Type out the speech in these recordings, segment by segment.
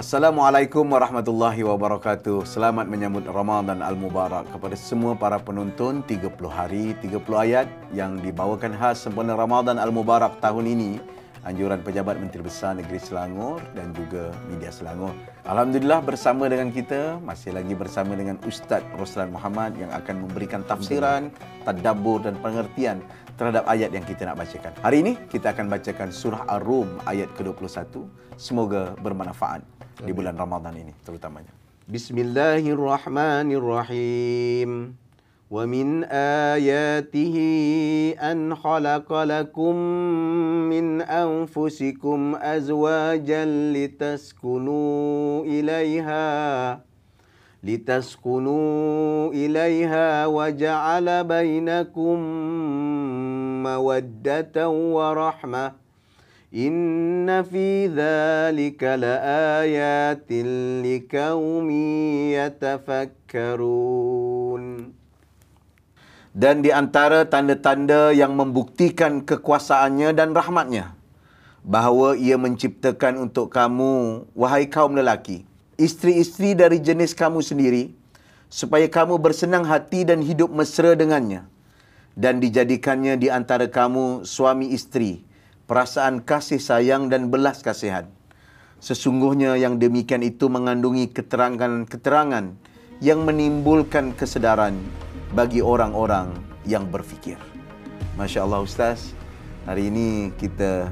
Assalamualaikum warahmatullahi wabarakatuh. Selamat menyambut Ramadan Al-Mubarak kepada semua para penonton 30 hari 30 ayat yang dibawakan khas sempena Ramadan Al-Mubarak tahun ini anjuran Pejabat Menteri Besar Negeri Selangor dan juga media Selangor. Alhamdulillah bersama dengan kita masih lagi bersama dengan Ustaz Roslan Muhammad yang akan memberikan tafsiran, tadabbur dan pengertian terhadap ayat yang kita nak bacakan. Hari ini kita akan bacakan surah Ar-Rum ayat ke-21. Semoga bermanfaat di bulan Ramadan ini terutamanya. Bismillahirrahmanirrahim. ومن آياته أن خلق لكم من أنفسكم أزواجا لتسكنوا إليها لتسكنوا إليها وجعل بينكم مودة ورحمة إن في ذلك لآيات لقوم يتفكرون Dan di antara tanda-tanda yang membuktikan kekuasaannya dan rahmatnya, bahawa ia menciptakan untuk kamu, wahai kaum lelaki, isteri-isteri dari jenis kamu sendiri, supaya kamu bersenang hati dan hidup mesra dengannya, dan dijadikannya di antara kamu suami isteri, perasaan kasih sayang dan belas kasihan. Sesungguhnya yang demikian itu mengandungi keterangan-keterangan yang menimbulkan kesedaran bagi orang-orang yang berfikir. Masya Allah Ustaz, hari ini kita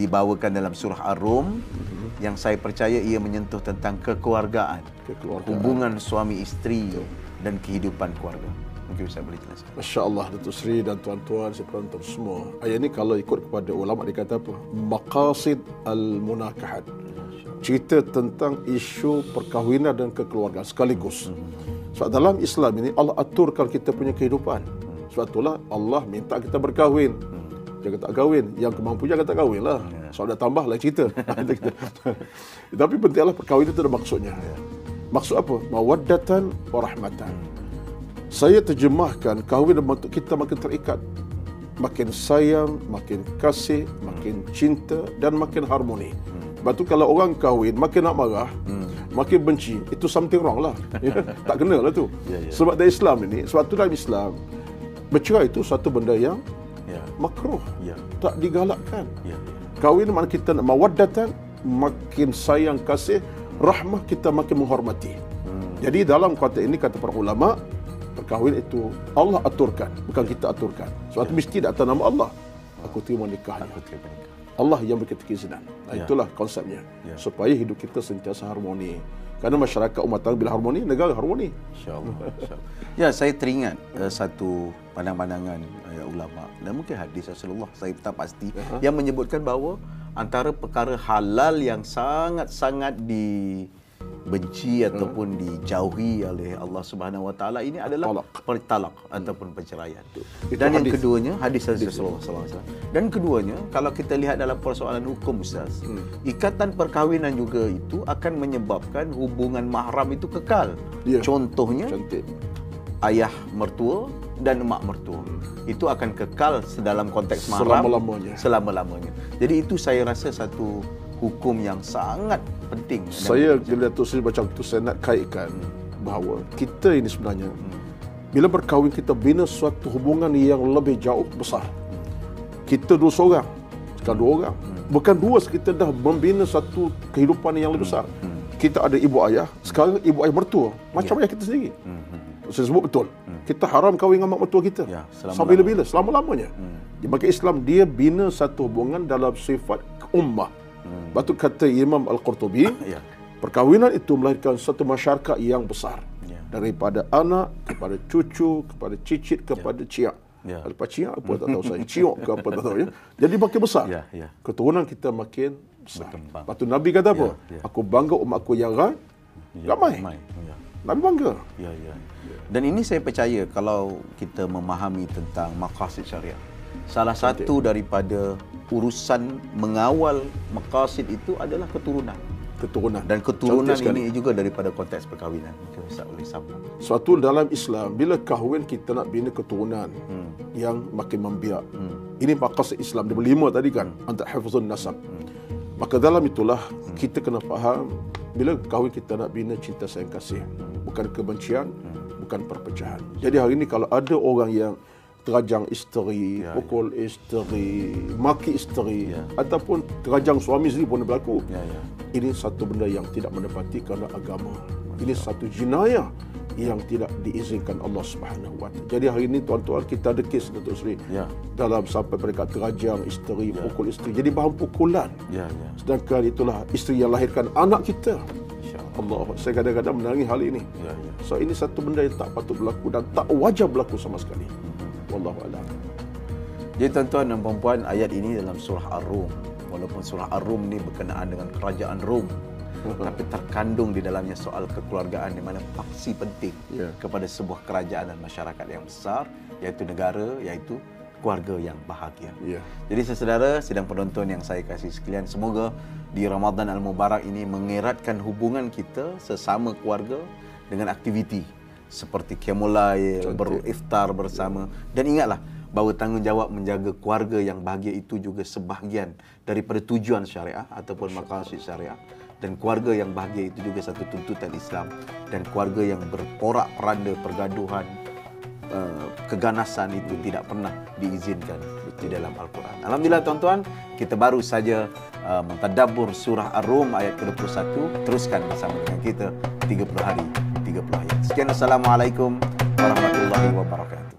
dibawakan dalam surah Ar-Rum mm-hmm. yang saya percaya ia menyentuh tentang kekeluargaan, kekeluargaan. hubungan suami isteri Betul. Dan kehidupan keluarga. Mungkin Ustaz boleh jelaskan. Masya Allah, Datuk Seri dan tuan-tuan, si penonton semua. Ayat ini kalau ikut kepada ulama dikata apa? Maqasid al-munakahat. Cerita tentang isu perkahwinan dan kekeluargaan sekaligus. Mm-hmm. Sebab dalam Islam ini Allah aturkan kita punya kehidupan. Sebab itulah Allah minta kita berkahwin. Jangan tak kahwin. Yang kemampu jangan tak kahwin lah. Ya. Sebab dah tambah lah cerita. Tapi pentinglah perkahwinan itu ada maksudnya. Maksud apa? Mawaddatan wa rahmatan. Saya terjemahkan kahwin untuk kita makin terikat. Makin sayang, makin kasih, makin cinta dan makin harmoni. Sebab tu kalau orang kahwin makin nak marah, makin benci, itu something wrong lah. Ya, tak kena lah tu. Ya, ya. Sebab dalam Islam ini, sebab tu dalam Islam, bercerai itu satu benda yang ya. makruh. Tak digalakkan. Kahwin mana kita nak mawaddatan, makin sayang kasih, rahmah kita makin menghormati. Hmm. Jadi dalam kata ini, kata para ulama, perkahwin itu Allah aturkan, bukan kita aturkan. Sebab ya. itu mesti datang nama Allah. Aku terima nikahnya. Aku terima nikah. Allah yang beri kita keizinan. Ya. Itulah konsepnya. Ya. Supaya hidup kita sentiasa harmoni. Karena masyarakat umat tangga bila harmoni, negara harmoni. InsyaAllah. Insya ya, saya teringat uh, satu pandang-pandangan uh, ulama dan mungkin hadis Rasulullah, saya tak pasti, uh-huh. yang menyebutkan bahawa antara perkara halal yang sangat-sangat di benci hmm. ataupun dijauhi oleh Allah Subhanahu Wa Taala ini adalah talak, talak ataupun perceraian. Itu Dan yang hadis. keduanya hadis Rasulullah SAW. Dan keduanya kalau kita lihat dalam persoalan hukum Ustaz, hmm. ikatan perkahwinan juga itu akan menyebabkan hubungan mahram itu kekal. Ya. Contohnya Cantik. ayah mertua dan mak mertua. Hmm. Itu akan kekal dalam konteks mahram selama-lamanya. selama-lamanya. Jadi itu saya rasa satu hukum yang sangat penting. Saya bila tu saya baca itu saya nak kaitkan bahawa kita ini sebenarnya bila berkahwin kita bina suatu hubungan yang lebih jauh besar. Kita dua seorang, sekarang dua orang. Bukan dua, kita dah membina satu kehidupan yang lebih besar. Kita ada ibu ayah, sekarang ibu ayah mertua. Macam ya. ayah kita sendiri. Saya sebut betul. Kita haram kahwin dengan mak mertua kita. Ya, Sampai bila-bila, selama-lamanya. Hmm. Di Islam, dia bina satu hubungan dalam sifat ummah. Hmm. Batu kata Imam Al-Qurtubi, ya. perkahwinan itu melahirkan satu masyarakat yang besar. Ya. Daripada anak kepada cucu, kepada cicit, kepada ya. ciak. Ya. Lepas ciak apa tak tahu saya. Ciok ke apa tak tahu ya. Jadi makin besar. Ya. Ya. Keturunan kita makin besar. Berkembang. Lepas Nabi kata apa? Ya. Ya. Aku bangga umat aku yang ramai. Ya. ramai. Ya. Nabi bangga. Ya, ya. Dan ini saya percaya kalau kita memahami tentang maqasid syariah. Salah satu daripada urusan mengawal maqasid itu adalah keturunan. Keturunan. Dan keturunan ini juga daripada konteks perkahwinan. Ustaz boleh sambung. Suatu dalam Islam, bila kahwin kita nak bina keturunan hmm. yang makin membiak. Hmm. Ini maqasid Islam. Dia berlima tadi kan. Hmm. Antara hafizun nasab. Hmm. Maka dalam itulah kita kena faham bila kahwin kita nak bina cinta sayang kasih, bukan kebencian, bukan perpecahan. Jadi hari ini kalau ada orang yang terajang isteri, Ya, pukul isteri, maki isteri ataupun terajang suami sendiri pun berlaku. Ya, ya. Ini satu benda yang tidak menepati kerana agama. Ini satu jenayah yang tidak diizinkan Allah Subhanahu Wa Taala. Jadi hari ini tuan-tuan kita ada kes Datuk Seri. Ya. Dalam sampai mereka terajang isteri, pukul isteri. Jadi bahan pukulan. Ya, ya. Sedangkan itulah isteri yang lahirkan anak kita. InsyaAllah. Allah, saya kadang-kadang menangis hal ini. Ya, ya. So ini satu benda yang tak patut berlaku dan tak wajar berlaku sama sekali. Wallahu a'lam. Jadi tuan-tuan dan puan ayat ini dalam surah Ar-Rum. Walaupun surah Ar-Rum ni berkenaan dengan kerajaan Rom. Tapi terkandung di dalamnya soal kekeluargaan di mana faksi penting Ya. kepada sebuah kerajaan dan masyarakat yang besar iaitu negara iaitu keluarga yang bahagia. Ya. Jadi saudara sidang penonton yang saya kasih sekalian semoga di Ramadan Al-Mubarak ini mengeratkan hubungan kita sesama keluarga dengan aktiviti seperti qiyamul beriftar bersama dan ingatlah bahawa tanggungjawab menjaga keluarga yang bahagia itu juga sebahagian daripada tujuan syariah ataupun maqasid syariah dan keluarga yang bahagia itu juga satu tuntutan Islam dan keluarga yang berporak peranda pergaduhan uh, keganasan itu tidak pernah diizinkan di dalam Al-Quran. Alhamdulillah tuan-tuan, kita baru saja uh, mentadabbur surah Ar-Rum ayat ke-21. Teruskan bersama dengan kita 30 hari 30 ayat. Sekian Assalamualaikum warahmatullahi wabarakatuh.